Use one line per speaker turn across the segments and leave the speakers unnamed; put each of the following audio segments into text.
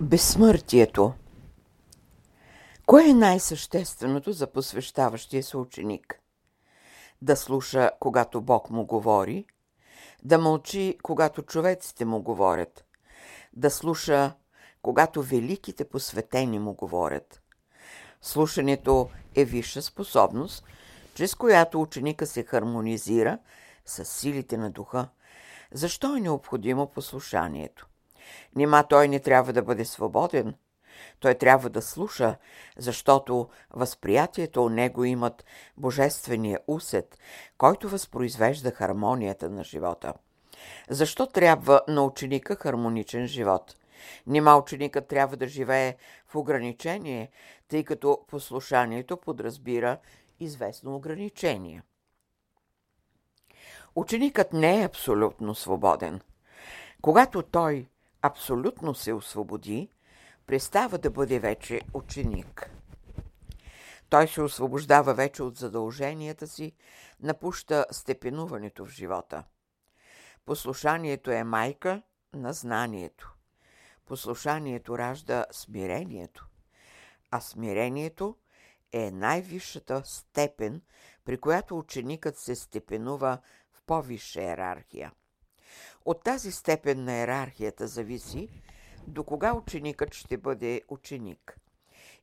Безсмъртието Кое е най-същественото за посвещаващия се ученик? Да слуша, когато Бог му говори, да мълчи, когато човеците му говорят, да слуша, когато великите посветени му говорят. Слушането е висша способност, чрез която ученика се хармонизира с силите на духа. Защо е необходимо послушанието? Нима той не трябва да бъде свободен. Той трябва да слуша, защото възприятието у него имат божествения усет, който възпроизвежда хармонията на живота. Защо трябва на ученика хармоничен живот? Нима ученикът трябва да живее в ограничение, тъй като послушанието подразбира известно ограничение. Ученикът не е абсолютно свободен. Когато той абсолютно се освободи, престава да бъде вече ученик. Той се освобождава вече от задълженията си, напуща степенуването в живота. Послушанието е майка на знанието. Послушанието ражда смирението, а смирението е най-висшата степен, при която ученикът се степенува в по-висша иерархия – от тази степен на иерархията зависи до кога ученикът ще бъде ученик.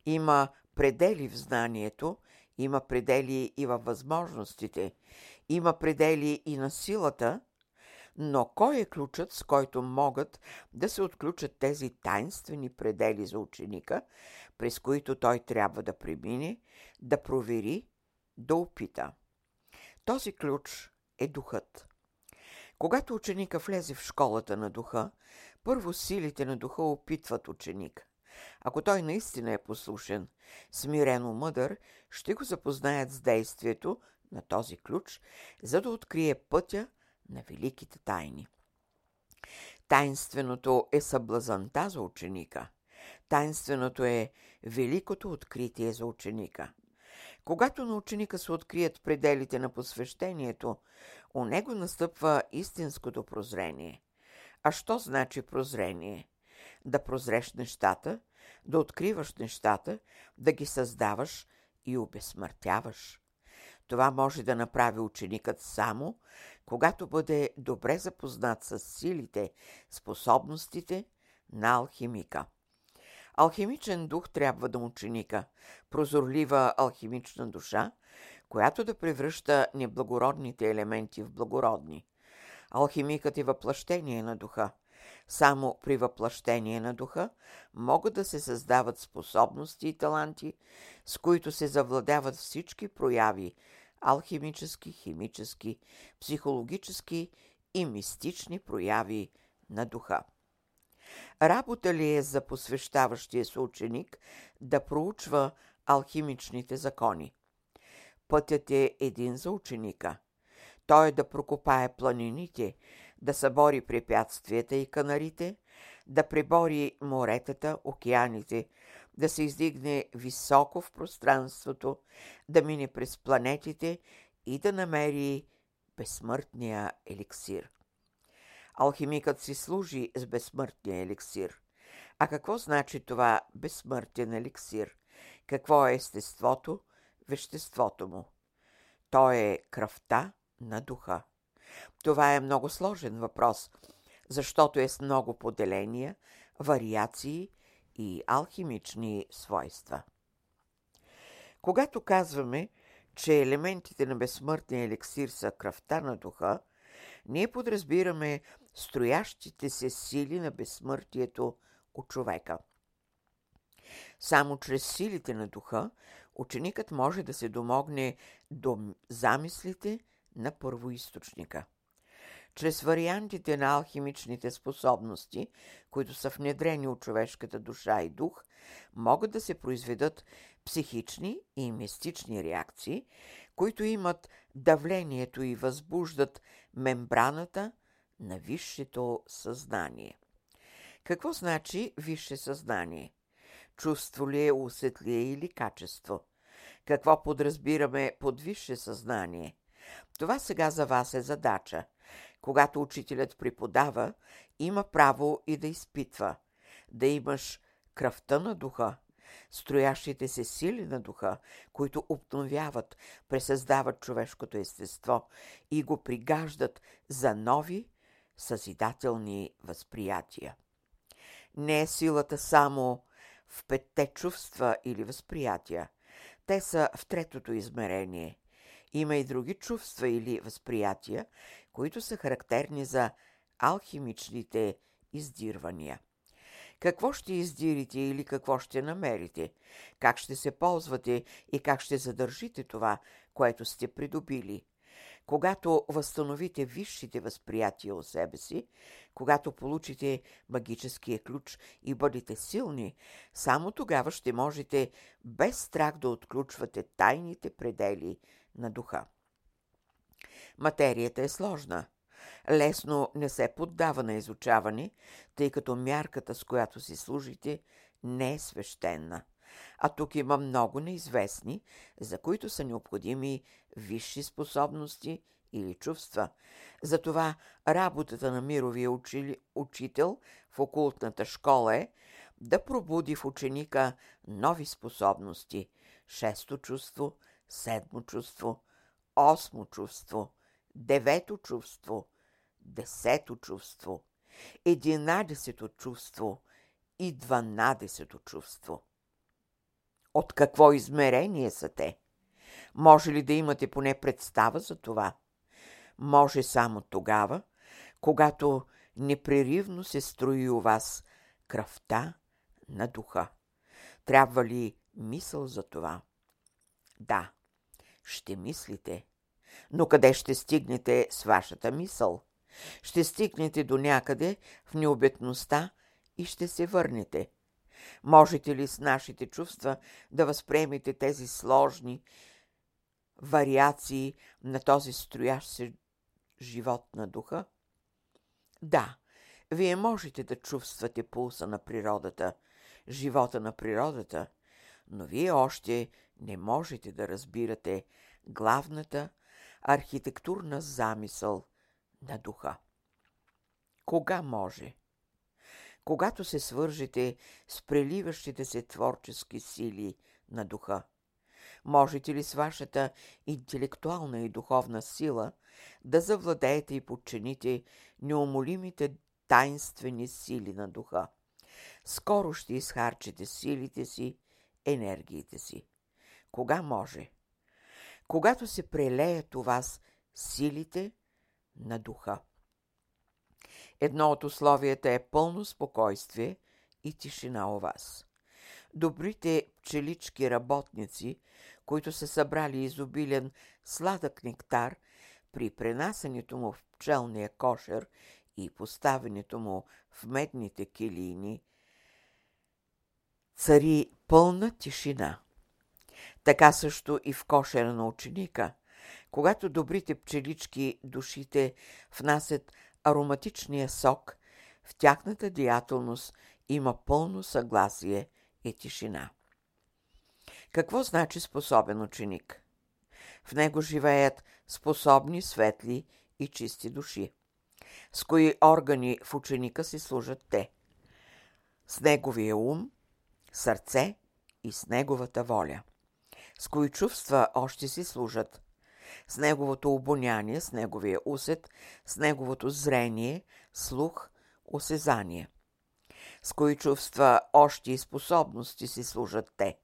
Има предели в знанието, има предели и във възможностите, има предели и на силата, но кой е ключът, с който могат да се отключат тези тайнствени предели за ученика, през които той трябва да премине, да провери, да опита? Този ключ е духът. Когато ученика влезе в школата на духа, първо силите на духа опитват ученика. Ако той наистина е послушен, смирено мъдър, ще го запознаят с действието на този ключ, за да открие пътя на великите тайни. Тайнственото е съблазанта за ученика. Тайнственото е великото откритие за ученика. Когато на ученика се открият пределите на посвещението, у него настъпва истинското прозрение. А що значи прозрение? Да прозреш нещата, да откриваш нещата, да ги създаваш и обезсмъртяваш. Това може да направи ученикът само, когато бъде добре запознат с силите, способностите на алхимика. Алхимичен дух трябва да ученика, прозорлива алхимична душа, която да превръща неблагородните елементи в благородни. Алхимикът е въплъщение на духа. Само при въплъщение на духа могат да се създават способности и таланти, с които се завладяват всички прояви алхимически, химически, психологически и мистични прояви на духа. Работа ли е за посвещаващия се ученик да проучва алхимичните закони? Пътят е един за ученика. Той е да прокопае планините, да събори препятствията и канарите, да пребори моретата, океаните, да се издигне високо в пространството, да мине през планетите и да намери безсмъртния еликсир. Алхимикът си служи с безсмъртния еликсир. А какво значи това безсмъртен еликсир? Какво е естеството, веществото му? То е кръвта на духа. Това е много сложен въпрос, защото е с много поделения, вариации и алхимични свойства. Когато казваме, че елементите на безсмъртния еликсир са кръвта на духа, ние подразбираме строящите се сили на безсмъртието от човека. Само чрез силите на духа ученикът може да се домогне до замислите на първоисточника. Чрез вариантите на алхимичните способности, които са внедрени от човешката душа и дух, могат да се произведат психични и мистични реакции, които имат давлението и възбуждат мембраната на висшето съзнание. Какво значи висше съзнание? Чувство ли е, усет ли е или качество? Какво подразбираме под висше съзнание? Това сега за вас е задача. Когато учителят преподава, има право и да изпитва. Да имаш кръвта на духа, строящите се сили на духа, които обновяват, пресъздават човешкото естество и го пригаждат за нови съзидателни възприятия. Не е силата само в петте чувства или възприятия. Те са в третото измерение. Има и други чувства или възприятия, които са характерни за алхимичните издирвания. Какво ще издирите или какво ще намерите? Как ще се ползвате и как ще задържите това, което сте придобили? Когато възстановите висшите възприятия от себе си, когато получите магическия ключ и бъдете силни, само тогава ще можете без страх да отключвате тайните предели на духа. Материята е сложна. Лесно не се поддава на изучаване, тъй като мярката, с която си служите, не е свещена. А тук има много неизвестни, за които са необходими висши способности или чувства. Затова работата на мировия учили, учител в окултната школа е да пробуди в ученика нови способности. Шесто чувство, седмо чувство, осмо чувство, девето чувство, десето чувство, единадесето чувство и дванадесето чувство. От какво измерение са те? Може ли да имате поне представа за това? Може само тогава, когато непреривно се строи у вас кръвта на духа. Трябва ли мисъл за това? Да, ще мислите. Но къде ще стигнете с вашата мисъл? Ще стигнете до някъде в необетността и ще се върнете. Можете ли с нашите чувства да възприемете тези сложни вариации на този строящ се живот на духа? Да, вие можете да чувствате пулса на природата, живота на природата, но вие още не можете да разбирате главната архитектурна замисъл на духа. Кога може? Когато се свържете с преливащите се творчески сили на духа. Можете ли с вашата интелектуална и духовна сила да завладеете и подчините неумолимите тайнствени сили на духа? Скоро ще изхарчите силите си, енергиите си. Кога може? Когато се прелеят у вас силите на духа. Едно от условията е пълно спокойствие и тишина у вас. Добрите пчелички работници, които са събрали изобилен сладък нектар, при пренасенето му в пчелния кошер и поставянето му в медните килини, цари пълна тишина. Така също и в кошера на ученика. Когато добрите пчелички душите внасят ароматичния сок, в тяхната деятелност има пълно съгласие и тишина. Какво значи способен ученик? В него живеят способни, светли и чисти души. С кои органи в ученика си служат те? С неговия ум, сърце и с неговата воля. С кои чувства още си служат? С неговото обоняние, с неговия усет, с неговото зрение, слух, осезание. С кои чувства още и способности си служат те?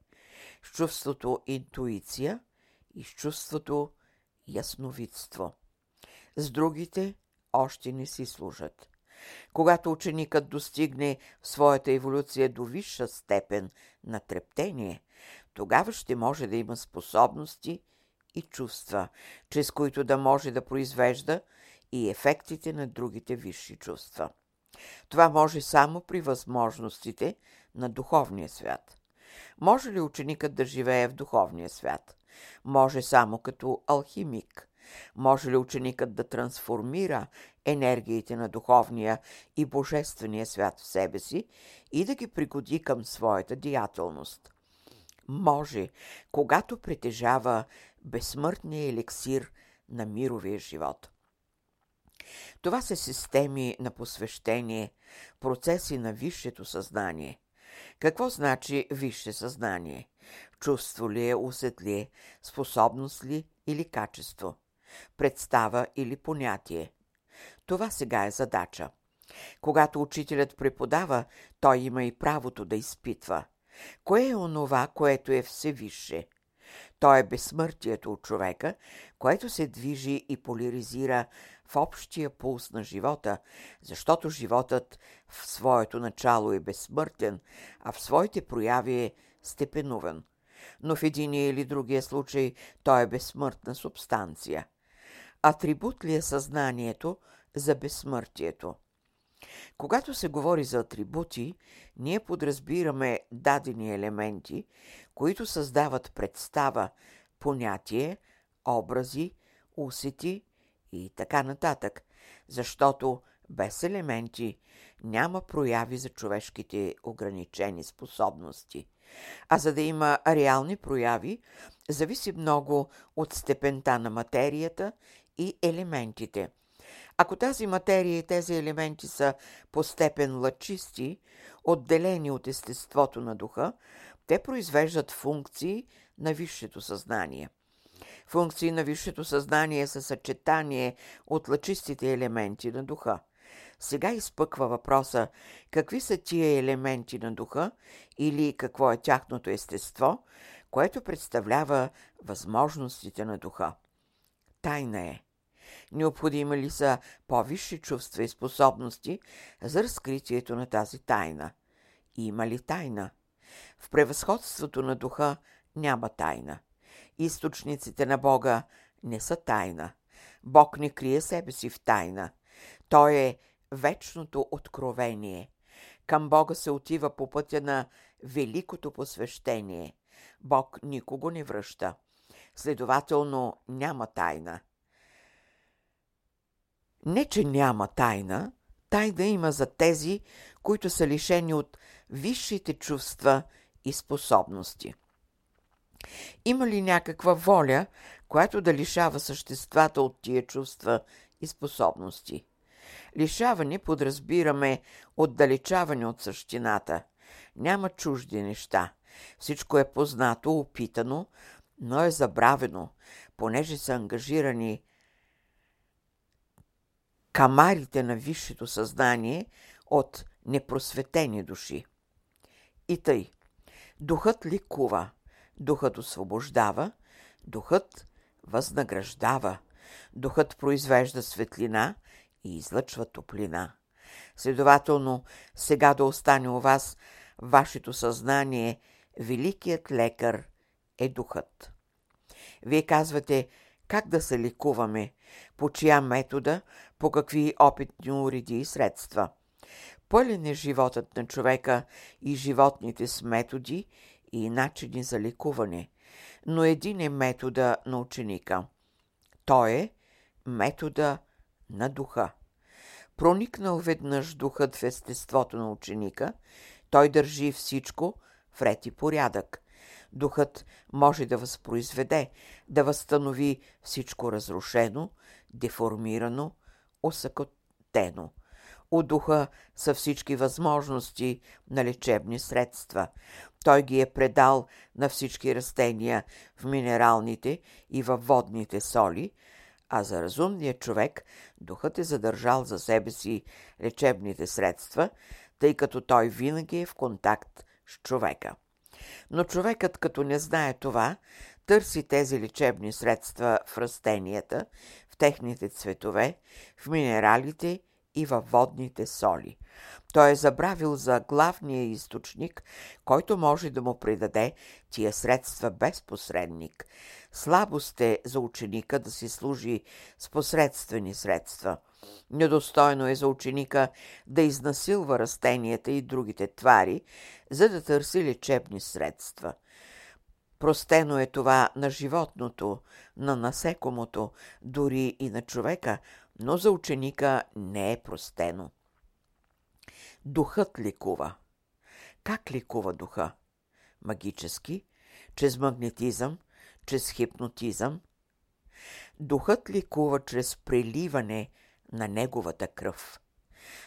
С чувството интуиция и с чувството ясновидство. С другите още не си служат. Когато ученикът достигне в своята еволюция до висша степен на трептение, тогава ще може да има способности и чувства, чрез които да може да произвежда и ефектите на другите висши чувства. Това може само при възможностите на духовния свят. Може ли ученикът да живее в духовния свят? Може само като алхимик. Може ли ученикът да трансформира енергиите на духовния и божествения свят в себе си и да ги пригоди към своята деятелност? Може, когато притежава безсмъртния еликсир на мировия живот. Това са системи на посвещение, процеси на висшето съзнание. Какво значи висше съзнание? Чувство ли е, усет ли е, способност ли или качество? Представа или понятие? Това сега е задача. Когато учителят преподава, той има и правото да изпитва. Кое е онова, което е всевисше? То е безсмъртието от човека, което се движи и поляризира в общия пулс на живота, защото животът в своето начало е безсмъртен, а в своите прояви е степенуван. Но в единия или другия случай той е безсмъртна субстанция. Атрибут ли е съзнанието за безсмъртието? Когато се говори за атрибути, ние подразбираме дадени елементи, които създават представа, понятие, образи, усети и така нататък, защото без елементи няма прояви за човешките ограничени способности. А за да има реални прояви, зависи много от степента на материята и елементите. Ако тази материя и тези елементи са по степен лъчисти, отделени от естеството на духа, те произвеждат функции на висшето съзнание. Функции на висшето съзнание са съчетание от лъчистите елементи на духа. Сега изпъква въпроса какви са тия елементи на духа или какво е тяхното естество, което представлява възможностите на духа. Тайна е. Необходими ли са по-висши чувства и способности за разкритието на тази тайна? Има ли тайна? В превъзходството на духа няма тайна. Източниците на Бога не са тайна. Бог не крие себе си в тайна. Той е вечното откровение. Към Бога се отива по пътя на великото посвещение. Бог никого не връща. Следователно няма тайна. Не, че няма тайна, тайна има за тези, които са лишени от висшите чувства и способности. Има ли някаква воля, която да лишава съществата от тия чувства и способности? Лишаване подразбираме отдалечаване от същината. Няма чужди неща. Всичко е познато, опитано, но е забравено, понеже са ангажирани камарите на висшето съзнание от непросветени души. И тъй, духът ликува, духът освобождава, духът възнаграждава, духът произвежда светлина и излъчва топлина. Следователно, сега да остане у вас вашето съзнание, великият лекар е духът. Вие казвате, как да се лекуваме, по чия метода, по какви опитни уреди и средства. Пълен е животът на човека и животните с методи и начини за лекуване, но един е метода на ученика. Той е метода на духа. Проникнал веднъж духът в естеството на ученика, той държи всичко в ред и порядък. Духът може да възпроизведе, да възстанови всичко разрушено, деформирано, осъкотено. У духа са всички възможности на лечебни средства. Той ги е предал на всички растения в минералните и във водните соли, а за разумния човек духът е задържал за себе си лечебните средства, тъй като той винаги е в контакт с човека. Но човекът, като не знае това, търси тези лечебни средства в растенията, техните цветове, в минералите и във водните соли. Той е забравил за главния източник, който може да му придаде тия средства без посредник. Слабост е за ученика да си служи с посредствени средства. Недостойно е за ученика да изнасилва растенията и другите твари, за да търси лечебни средства. Простено е това на животното, на насекомото, дори и на човека, но за ученика не е простено. Духът ликува. Как ликува духа? Магически, чрез магнетизъм, чрез хипнотизъм. Духът ликува чрез преливане на неговата кръв.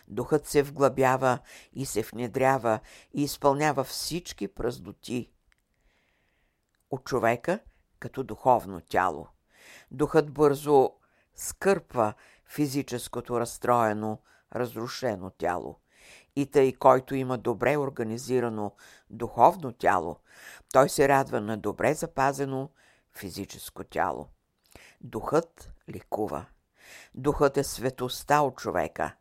Духът се вглъбява и се внедрява и изпълнява всички празноти от човека като духовно тяло. Духът бързо скърпва физическото разстроено, разрушено тяло. И тъй, който има добре организирано духовно тяло, той се радва на добре запазено физическо тяло. Духът ликува. Духът е светостта от човека,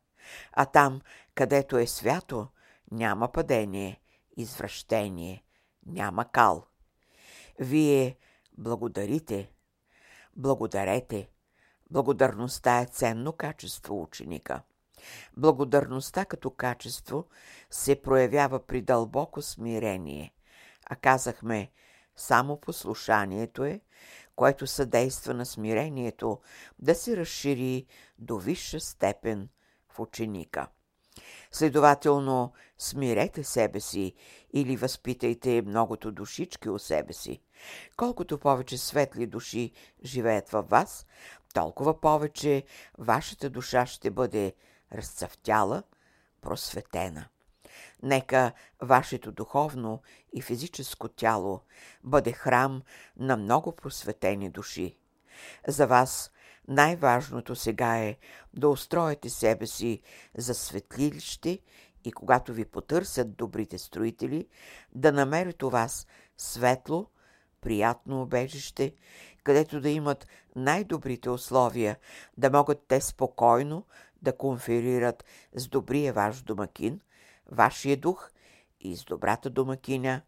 а там, където е свято, няма падение, извращение, няма кал. Вие благодарите, благодарете. Благодарността е ценно качество ученика. Благодарността като качество се проявява при дълбоко смирение, а казахме, само послушанието е, което съдейства на смирението да се разшири до висша степен в ученика. Следователно, смирете себе си или възпитайте многото душички у себе си. Колкото повече светли души живеят във вас, толкова повече вашата душа ще бъде разцъфтяла, просветена. Нека вашето духовно и физическо тяло бъде храм на много просветени души. За вас най-важното сега е да устроите себе си за светлилище и когато ви потърсят добрите строители, да намерят у вас светло, приятно обежище, където да имат най-добрите условия, да могат те спокойно да конферират с добрия ваш домакин, вашия дух и с добрата домакиня,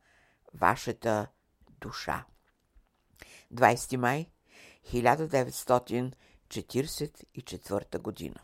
вашата душа. 20 май 1944 година